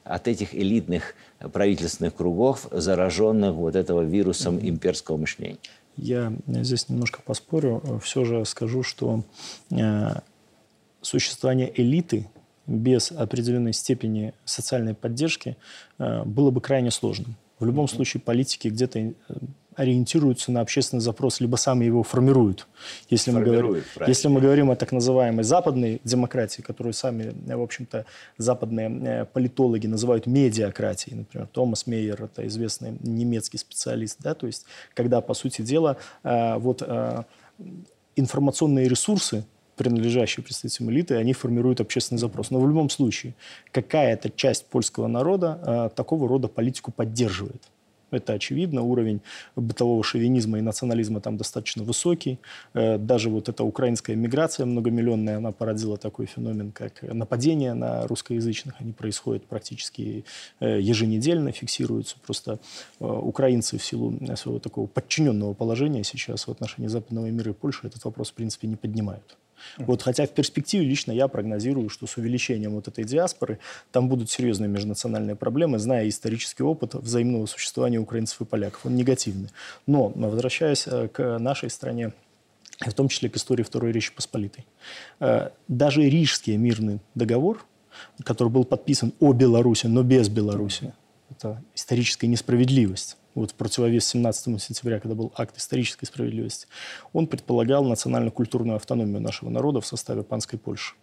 от этих элитных правительственных кругов, зараженных вот этого вирусом имперского мышления. Я здесь немножко поспорю. Все же скажу, что э, существование элиты – без определенной степени социальной поддержки э, было бы крайне сложным. В любом случае политики где-то э, ориентируются на общественный запрос, либо сами его формируют. Если, мы говорим, если мы говорим о так называемой западной демократии, которую сами, э, в общем-то, западные политологи называют медиакратией, например, Томас Мейер, это известный немецкий специалист, да, то есть когда, по сути дела, вот информационные ресурсы принадлежащие представителям элиты, они формируют общественный запрос. Но в любом случае, какая-то часть польского народа э, такого рода политику поддерживает. Это очевидно. Уровень бытового шовинизма и национализма там достаточно высокий. Э, даже вот эта украинская миграция многомиллионная, она породила такой феномен, как нападения на русскоязычных. Они происходят практически э, еженедельно, фиксируются. Просто э, украинцы в силу своего такого подчиненного положения сейчас в отношении западного мира и Польши этот вопрос, в принципе, не поднимают. Вот, хотя в перспективе лично я прогнозирую, что с увеличением вот этой диаспоры там будут серьезные межнациональные проблемы, зная исторический опыт взаимного существования украинцев и поляков. Он негативный. Но, возвращаясь э, к нашей стране, в том числе к истории Второй Речи Посполитой, э, даже Рижский мирный договор, который был подписан о Беларуси, но без Беларуси, это историческая несправедливость вот в противовес 17 сентября, когда был акт исторической справедливости, он предполагал национально-культурную автономию нашего народа в составе панской Польши.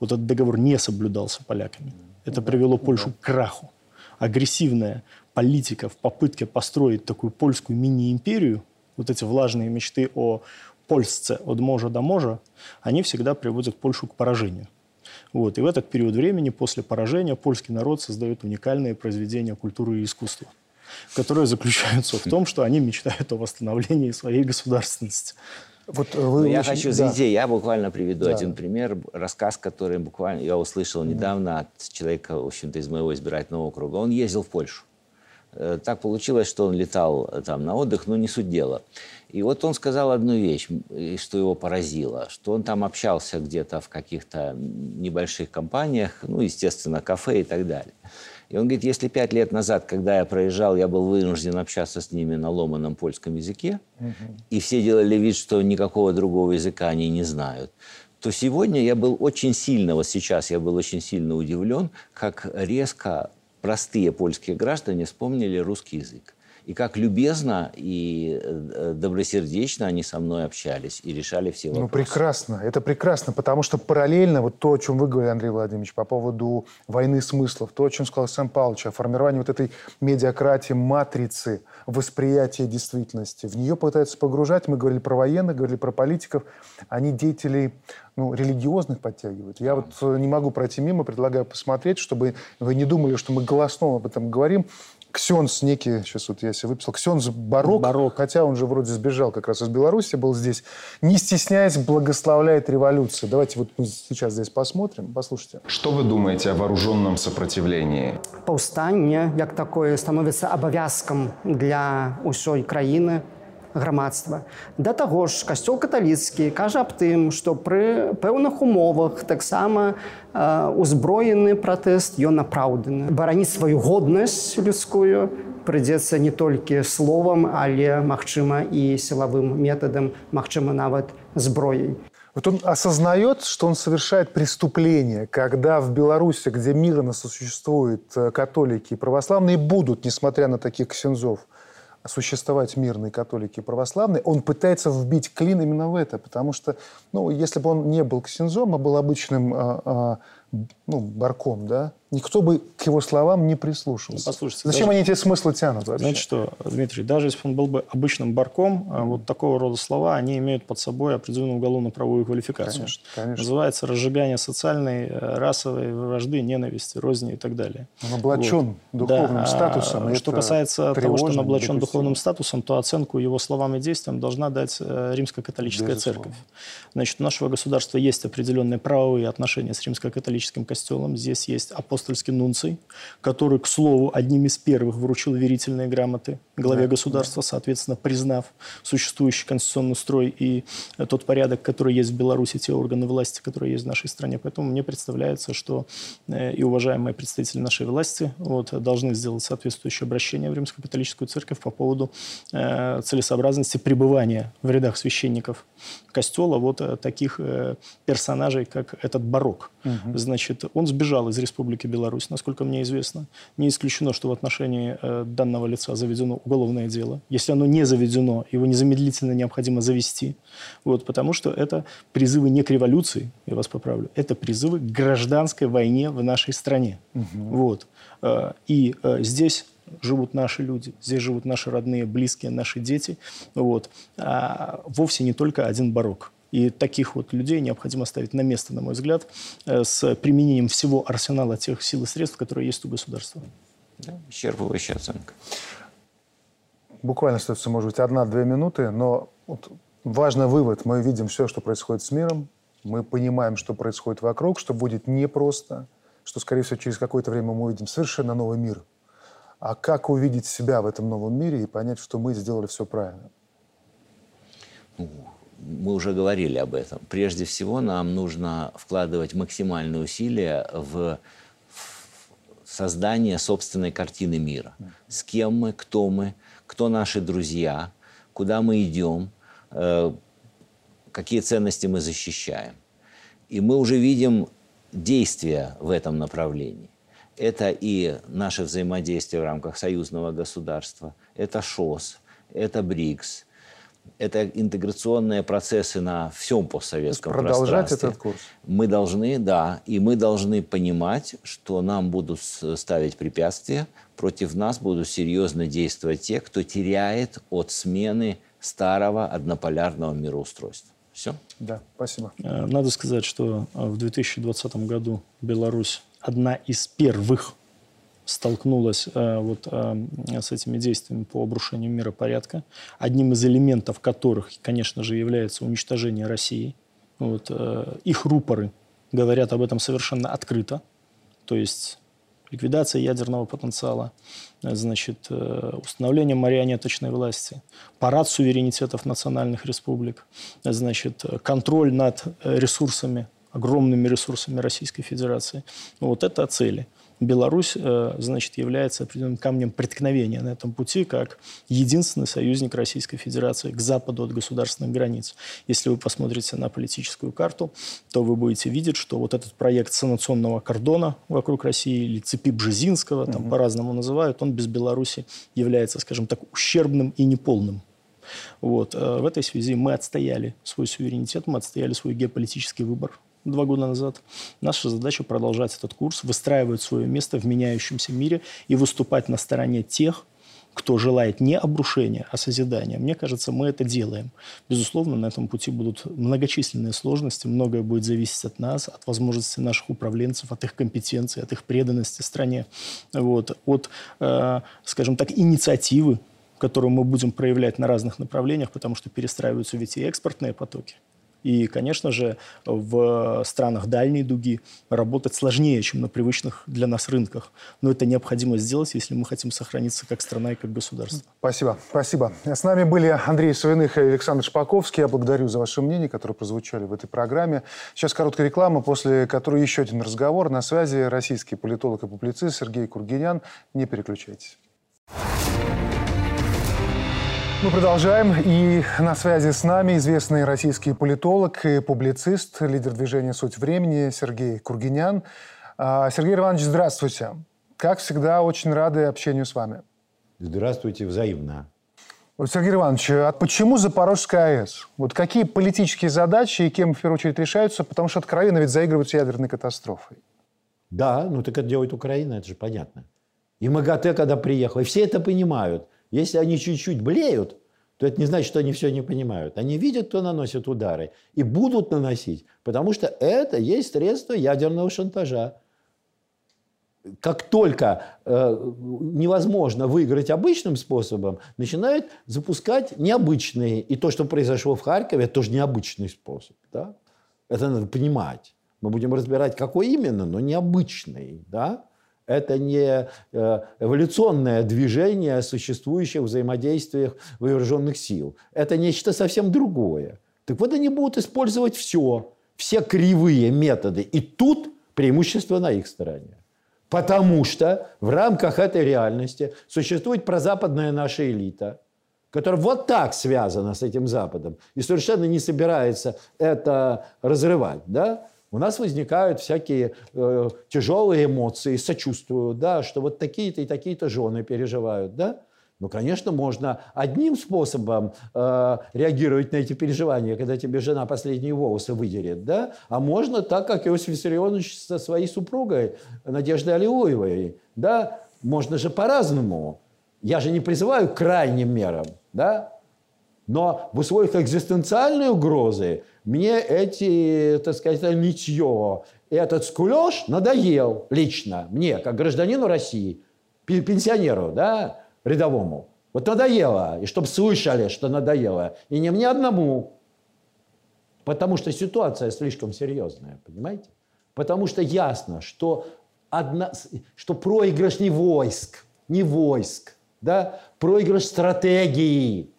Вот этот договор не соблюдался поляками. Это привело Польшу к краху. Агрессивная политика в попытке построить такую польскую мини-империю, вот эти влажные мечты о польсце от можа до можа, они всегда приводят Польшу к поражению. Вот. И в этот период времени, после поражения, польский народ создает уникальные произведения культуры и искусства которые заключаются в том, что они мечтают о восстановлении своей государственности. Вот вы ну, я очень... хочу, извините, да. я буквально приведу да. один пример, рассказ, который буквально я услышал недавно от человека, в общем-то, из моего избирательного округа. Он ездил в Польшу. Э, так получилось, что он летал э, там на отдых, но не суть дела. И вот он сказал одну вещь, что его поразило, что он там общался где-то в каких-то небольших компаниях, ну, естественно, кафе и так далее. И он говорит, если пять лет назад, когда я проезжал, я был вынужден общаться с ними на ломаном польском языке, угу. и все делали вид, что никакого другого языка они не знают, то сегодня я был очень сильно, вот сейчас я был очень сильно удивлен, как резко простые польские граждане вспомнили русский язык и как любезно и э, добросердечно они со мной общались и решали все ну, вопросы. Ну, прекрасно. Это прекрасно, потому что параллельно вот то, о чем вы говорили, Андрей Владимирович, по поводу войны смыслов, то, о чем сказал Сам Павлович, о формировании вот этой медиакратии, матрицы восприятия действительности. В нее пытаются погружать. Мы говорили про военных, говорили про политиков. Они деятелей ну, религиозных подтягивают. Я вот э, не могу пройти мимо, предлагаю посмотреть, чтобы вы не думали, что мы голосно об этом говорим. Ксенс некий, сейчас вот я себе выписал, Ксенс Барок, Барок, хотя он же вроде сбежал как раз из Беларуси, был здесь, не стесняясь, благословляет революцию. Давайте вот мы сейчас здесь посмотрим, послушайте. Что вы думаете о вооруженном сопротивлении? Паўстанне як такое становіцца абавязкам для ўсёй краіны грамадства. Да таго ж касцёл каталіцкі кажа аб тым, што пры пэўных умовах таксама э, узброены пратэст ён апраўданы. Бараніць сваю годнасць людскую прыйдзецца не толькі словам, але магчыма і сілавым метадам, магчыма нават зброяй. Вот он осознает, что он совершает преступление, когда в Беларуси, где мирно сосуществуют э, католики и православные, будут, несмотря на таких ксензов, существовать мирные католики и православные, он пытается вбить клин именно в это, потому что, ну, если бы он не был ксензом, а был обычным а, а, ну, барком, да, никто бы к его словам не прислушался. Ну, послушайте, Зачем даже... они эти смыслы тянут вообще? Знаете что, Дмитрий, даже если бы он был бы обычным барком, mm-hmm. вот такого рода слова, они имеют под собой определенную уголовно-правовую квалификацию. Конечно, конечно. Называется разжигание социальной, э, расовой вражды, ненависти, розни и так далее. Он облачен вот. духовным да. статусом. Что касается того, что он облачен духовным статусом, то оценку его словам и действиям должна дать э, Римско-католическая церковь. Значит, у нашего государства есть определенные правовые отношения с Римско-католическим костелом. Здесь есть апостольский нунций, который, к слову, одним из первых вручил верительные грамоты главе да, государства, да. соответственно, признав существующий конституционный строй и тот порядок, который есть в Беларуси, те органы власти, которые есть в нашей стране. Поэтому мне представляется, что э, и уважаемые представители нашей власти вот, должны сделать соответствующее обращение в Римско-католическую церковь по поводу э, целесообразности пребывания в рядах священников костела вот э, таких э, персонажей, как этот барок. Угу. Значит, он сбежал из Республики Беларусь, насколько мне известно. Не исключено, что в отношении э, данного лица заведено уголовное дело. Если оно не заведено, его незамедлительно необходимо завести. Вот, потому что это призывы не к революции, я вас поправлю, это призывы к гражданской войне в нашей стране. Угу. Вот. Э, и э, здесь живут наши люди, здесь живут наши родные, близкие, наши дети. Вот. А вовсе не только один барок. И таких вот людей необходимо ставить на место, на мой взгляд, э, с применением всего арсенала тех сил и средств, которые есть у государства. Да, исчерпывающая оценка. Буквально остается, может быть, одна-две минуты, но вот важный вывод. Мы видим все, что происходит с миром, мы понимаем, что происходит вокруг, что будет непросто, что, скорее всего, через какое-то время мы увидим совершенно новый мир. А как увидеть себя в этом новом мире и понять, что мы сделали все правильно? Мы уже говорили об этом. Прежде всего, нам нужно вкладывать максимальные усилия в создание собственной картины мира. С кем мы, кто мы, кто наши друзья, куда мы идем, э, какие ценности мы защищаем. И мы уже видим действия в этом направлении. Это и наше взаимодействие в рамках союзного государства, это ШОС, это БРИКС – это интеграционные процессы на всем постсоветском продолжать пространстве. этот курс? Мы должны, да, и мы должны понимать, что нам будут ставить препятствия, против нас будут серьезно действовать те, кто теряет от смены старого однополярного мироустройства. Все? Да, спасибо. Э, надо сказать, что э, в 2020 году Беларусь одна из первых столкнулась э, вот э, с этими действиями по обрушению миропорядка, одним из элементов которых, конечно же, является уничтожение России. Вот, э, их рупоры говорят об этом совершенно открыто, то есть ликвидация ядерного потенциала, значит, э, установление марионеточной власти, парад суверенитетов национальных республик, значит, контроль над ресурсами, огромными ресурсами Российской Федерации. Вот это цели – Беларусь, э, значит, является определенным камнем преткновения на этом пути, как единственный союзник Российской Федерации к западу от государственных границ. Если вы посмотрите на политическую карту, то вы будете видеть, что вот этот проект санационного кордона вокруг России или цепи Бжезинского, там угу. по-разному называют, он без Беларуси является, скажем так, ущербным и неполным. Вот. Э, в этой связи мы отстояли свой суверенитет, мы отстояли свой геополитический выбор два года назад. Наша задача продолжать этот курс, выстраивать свое место в меняющемся мире и выступать на стороне тех, кто желает не обрушения, а созидания. Мне кажется, мы это делаем. Безусловно, на этом пути будут многочисленные сложности, многое будет зависеть от нас, от возможностей наших управленцев, от их компетенции, от их преданности стране, вот, от, э, скажем так, инициативы, которую мы будем проявлять на разных направлениях, потому что перестраиваются ведь и экспортные потоки. И, конечно же, в странах дальней дуги работать сложнее, чем на привычных для нас рынках. Но это необходимо сделать, если мы хотим сохраниться как страна и как государство. Спасибо. Спасибо. С нами были Андрей Савиных и Александр Шпаковский. Я благодарю за ваше мнение, которое прозвучали в этой программе. Сейчас короткая реклама, после которой еще один разговор. На связи российский политолог и публицист Сергей Кургинян. Не переключайтесь. Мы продолжаем. И на связи с нами известный российский политолог и публицист, лидер движения «Суть времени» Сергей Кургинян. А, Сергей Иванович, здравствуйте. Как всегда, очень рады общению с вами. Здравствуйте, взаимно. Сергей Иванович, а почему Запорожская АЭС? Вот какие политические задачи и кем, в первую очередь, решаются? Потому что откровенно ведь заигрывают с ядерной катастрофой. Да, ну так это делает Украина, это же понятно. И МАГАТЭ, когда приехал, и все это понимают – если они чуть-чуть блеют, то это не значит, что они все не понимают. Они видят, кто наносит удары, и будут наносить, потому что это есть средство ядерного шантажа. Как только э, невозможно выиграть обычным способом, начинают запускать необычные. И то, что произошло в Харькове, это тоже необычный способ. Да? Это надо понимать. Мы будем разбирать, какой именно, но необычный. Да? Это не э, эволюционное движение существующих взаимодействиях вооруженных сил. Это нечто совсем другое. Так вот, они будут использовать все, все кривые методы. И тут преимущество на их стороне. Потому что в рамках этой реальности существует прозападная наша элита, которая вот так связана с этим Западом и совершенно не собирается это разрывать. Да? У нас возникают всякие э, тяжелые эмоции, сочувствую, да, что вот такие-то и такие-то жены переживают, да. Ну, конечно, можно одним способом э, реагировать на эти переживания, когда тебе жена последние волосы выдерет, да? А можно так, как Иосиф Виссарионович со своей супругой Надеждой Алиуевой, да? Можно же по-разному. Я же не призываю к крайним мерам, да? Но в условиях экзистенциальной угрозы мне эти, так сказать, нытье, этот скулеж надоел лично мне, как гражданину России, пенсионеру, да, рядовому. Вот надоело. И чтобы слышали, что надоело. И не мне одному. Потому что ситуация слишком серьезная, понимаете? Потому что ясно, что, одна, что проигрыш не войск, не войск, да, проигрыш стратегии –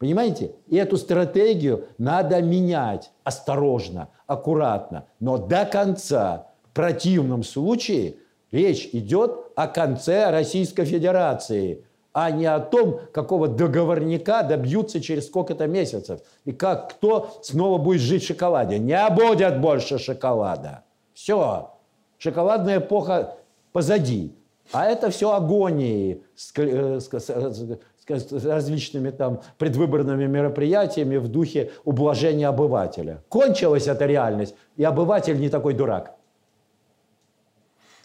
Понимаете? И эту стратегию надо менять осторожно, аккуратно, но до конца. В противном случае речь идет о конце Российской Федерации, а не о том, какого договорника добьются через сколько-то месяцев. И как кто снова будет жить в шоколаде. Не будет больше шоколада. Все. Шоколадная эпоха позади. А это все агонии э, с различными там предвыборными мероприятиями в духе ублажения обывателя. Кончилась эта реальность, и обыватель не такой дурак.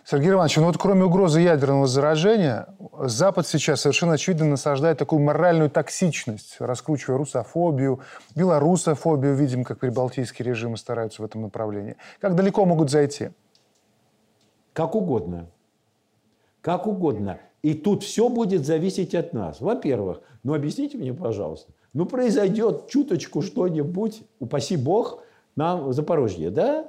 Сергей Иванович, ну вот кроме угрозы ядерного заражения, Запад сейчас совершенно очевидно насаждает такую моральную токсичность, раскручивая русофобию, белорусофобию, видим, как прибалтийские режимы стараются в этом направлении. Как далеко могут зайти? Как угодно. Как угодно. И тут все будет зависеть от нас. Во-первых, ну объясните мне, пожалуйста, ну произойдет чуточку что-нибудь, упаси бог, нам в Запорожье, да?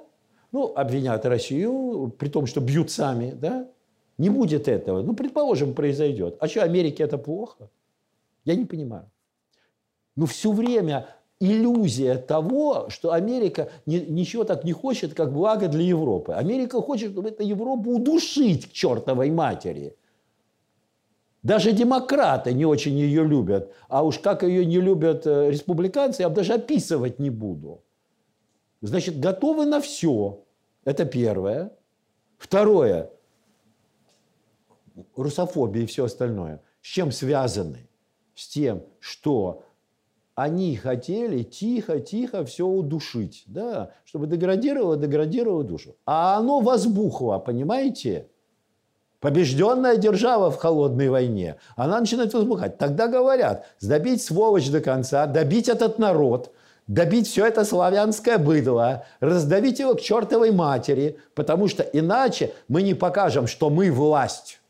Ну, обвинят Россию, при том, что бьют сами, да? Не будет этого. Ну, предположим, произойдет. А что, Америке это плохо? Я не понимаю. Ну, все время иллюзия того, что Америка ни, ничего так не хочет, как благо для Европы. Америка хочет, чтобы эту Европу удушить к чертовой матери – даже демократы не очень ее любят. А уж как ее не любят э, республиканцы, я даже описывать не буду. Значит, готовы на все. Это первое. Второе. Русофобия и все остальное. С чем связаны? С тем, что они хотели тихо-тихо все удушить, да, чтобы деградировало, деградировало душу. А оно возбухло, понимаете? Побежденная держава в холодной войне, она начинает возбухать. Тогда говорят, добить сволочь до конца, добить этот народ, добить все это славянское быдло, раздавить его к чертовой матери, потому что иначе мы не покажем, что мы власть.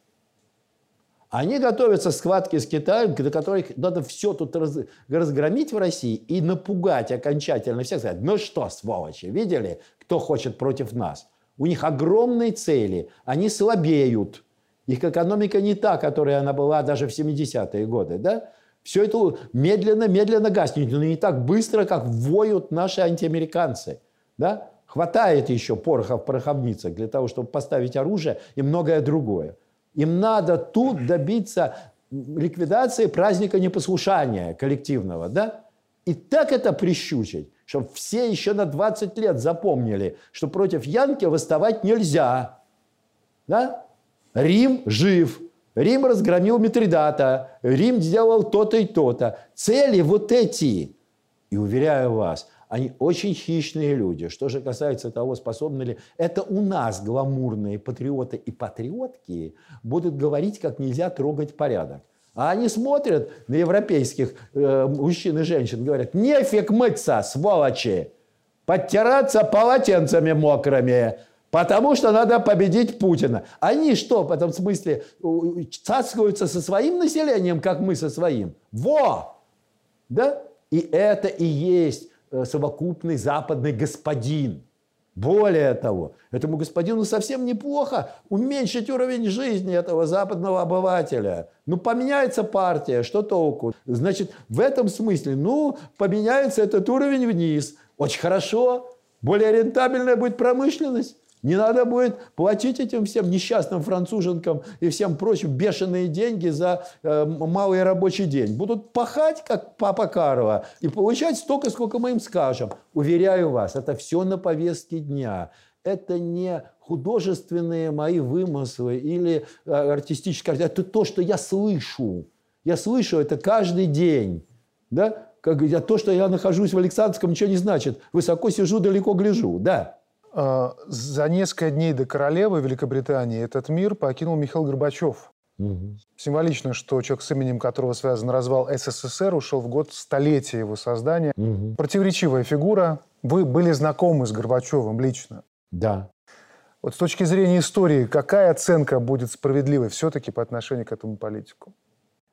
Они готовятся к схватке с Китаем, до которых надо все тут раз, разгромить в России и напугать окончательно всех. Сказать, ну что, сволочи, видели, кто хочет против нас? У них огромные цели, они слабеют. Их экономика не та, которая она была даже в 70-е годы. Да? Все это медленно-медленно гаснет, но не так быстро, как воют наши антиамериканцы. Да? Хватает еще пороха в пороховницах для того, чтобы поставить оружие и многое другое. Им надо тут добиться ликвидации праздника непослушания коллективного. Да? И так это прищучить, чтобы все еще на 20 лет запомнили, что против Янки восставать нельзя. Да? Рим жив, Рим разгромил Митридата, Рим сделал то-то и то-то. Цели вот эти. И уверяю вас, они очень хищные люди. Что же касается того, способны ли... Это у нас гламурные патриоты и патриотки будут говорить, как нельзя трогать порядок. А они смотрят на европейских э, мужчин и женщин, говорят, нефиг мыться, сволочи, подтираться полотенцами мокрыми, потому что надо победить Путина. Они что, в этом смысле, цацкаются со своим населением, как мы со своим? Во! Да? И это и есть Э, совокупный западный господин. Более того, этому господину совсем неплохо уменьшить уровень жизни этого западного обывателя. Ну, поменяется партия, что толку? Значит, в этом смысле, ну, поменяется этот уровень вниз. Очень хорошо. Более рентабельная будет промышленность. Не надо будет платить этим всем несчастным француженкам и всем прочим бешеные деньги за э, малый рабочий день. Будут пахать, как папа Карова, и получать столько, сколько мы им скажем. Уверяю вас, это все на повестке дня. Это не художественные мои вымыслы или э, артистические. Это то, что я слышу. Я слышу это каждый день. Да? Как, то, что я нахожусь в Александровском, ничего не значит. Высоко сижу, далеко гляжу. Да. А, за несколько дней до королевы Великобритании этот мир покинул Михаил Горбачев. Угу. Символично, что человек, с именем которого связан развал СССР, ушел в год столетия его создания. Угу. Противоречивая фигура. Вы были знакомы с Горбачевым лично? Да. Вот с точки зрения истории, какая оценка будет справедливой все-таки по отношению к этому политику?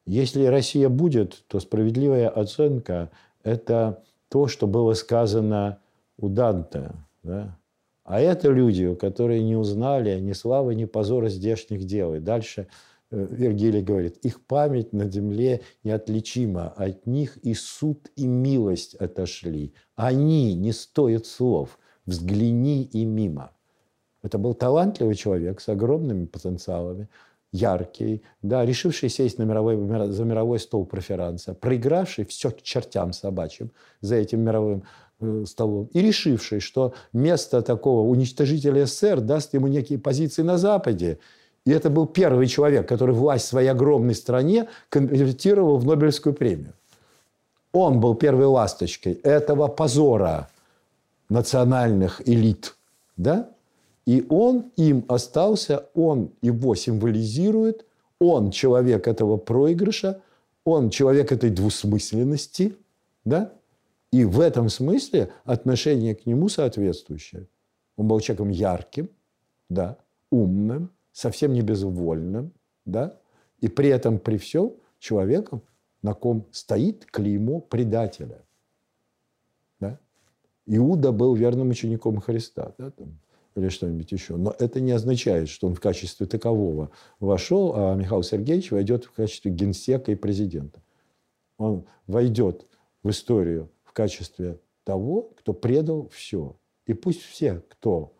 Если Россия будет, то справедливая оценка – это то, что было сказано у Данте. Да? А это люди, которые не узнали ни славы, ни позора здешних дел. И дальше э, Вергилий говорит, их память на земле неотличима, от них и суд, и милость отошли. Они не стоят слов, взгляни и мимо. Это был талантливый человек с огромными потенциалами, яркий, да, решивший сесть на мировой, за мировой стол проферанса, проигравший все к чертям собачьим за этим мировым столом, и решивший, что место такого уничтожителя СССР даст ему некие позиции на Западе. И это был первый человек, который власть в своей огромной стране конвертировал в Нобелевскую премию. Он был первой ласточкой этого позора национальных элит. Да? И он им остался, он его символизирует, он человек этого проигрыша, он человек этой двусмысленности, да? И в этом смысле отношение к нему соответствующее. Он был человеком ярким, да, умным, совсем не безвольным, да, и при этом, при всем, человеком, на ком стоит клеймо предателя. Да? Иуда был верным учеником Христа, да, там, или что-нибудь еще. Но это не означает, что он в качестве такового вошел, а Михаил Сергеевич войдет в качестве генсека и президента. Он войдет в историю в качестве того, кто предал все. И пусть все, кто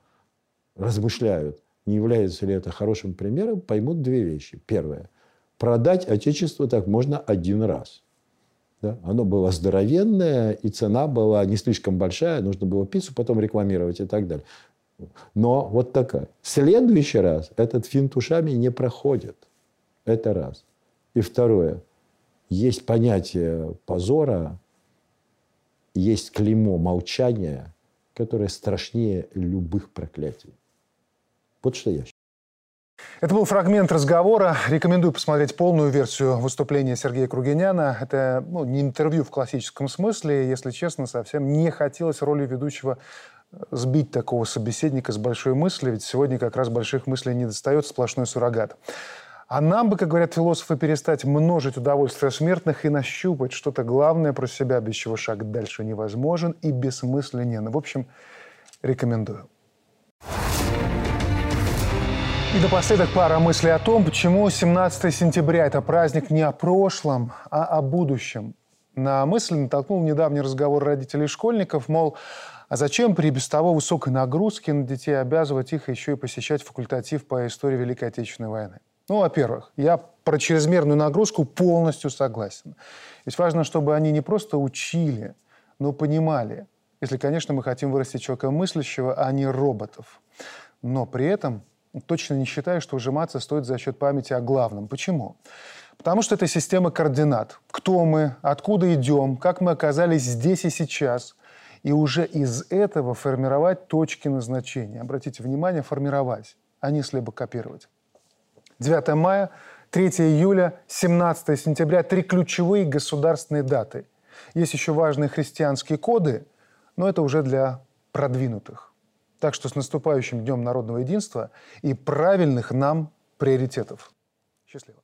размышляют, не является ли это хорошим примером, поймут две вещи. Первое. Продать Отечество так можно один раз. Да? Оно было здоровенное, и цена была не слишком большая, нужно было пиццу потом рекламировать и так далее. Но вот такая. В следующий раз этот финт ушами не проходит. Это раз. И второе. Есть понятие позора, есть клеймо молчания, которое страшнее любых проклятий. Вот что я. Это был фрагмент разговора. Рекомендую посмотреть полную версию выступления Сергея Кругиняна. Это ну, не интервью в классическом смысле. Если честно, совсем не хотелось роли ведущего э, сбить такого собеседника с большой мысли, ведь сегодня как раз больших мыслей не достает, сплошной суррогат. А нам бы, как говорят философы, перестать множить удовольствие смертных и нащупать что-то главное про себя, без чего шаг дальше невозможен и бессмысленен. В общем, рекомендую. И напоследок пара мыслей о том, почему 17 сентября – это праздник не о прошлом, а о будущем. На мысль натолкнул недавний разговор родителей школьников, мол, а зачем при без того высокой нагрузке на детей обязывать их еще и посещать факультатив по истории Великой Отечественной войны? Ну, во-первых, я про чрезмерную нагрузку полностью согласен. Ведь важно, чтобы они не просто учили, но понимали, если, конечно, мы хотим вырастить человека мыслящего, а не роботов. Но при этом точно не считаю, что ужиматься стоит за счет памяти о главном. Почему? Потому что это система координат. Кто мы, откуда идем, как мы оказались здесь и сейчас. И уже из этого формировать точки назначения. Обратите внимание, формировать, а не слепо-копировать. 9 мая, 3 июля, 17 сентября – три ключевые государственные даты. Есть еще важные христианские коды, но это уже для продвинутых. Так что с наступающим Днем народного единства и правильных нам приоритетов. Счастливо.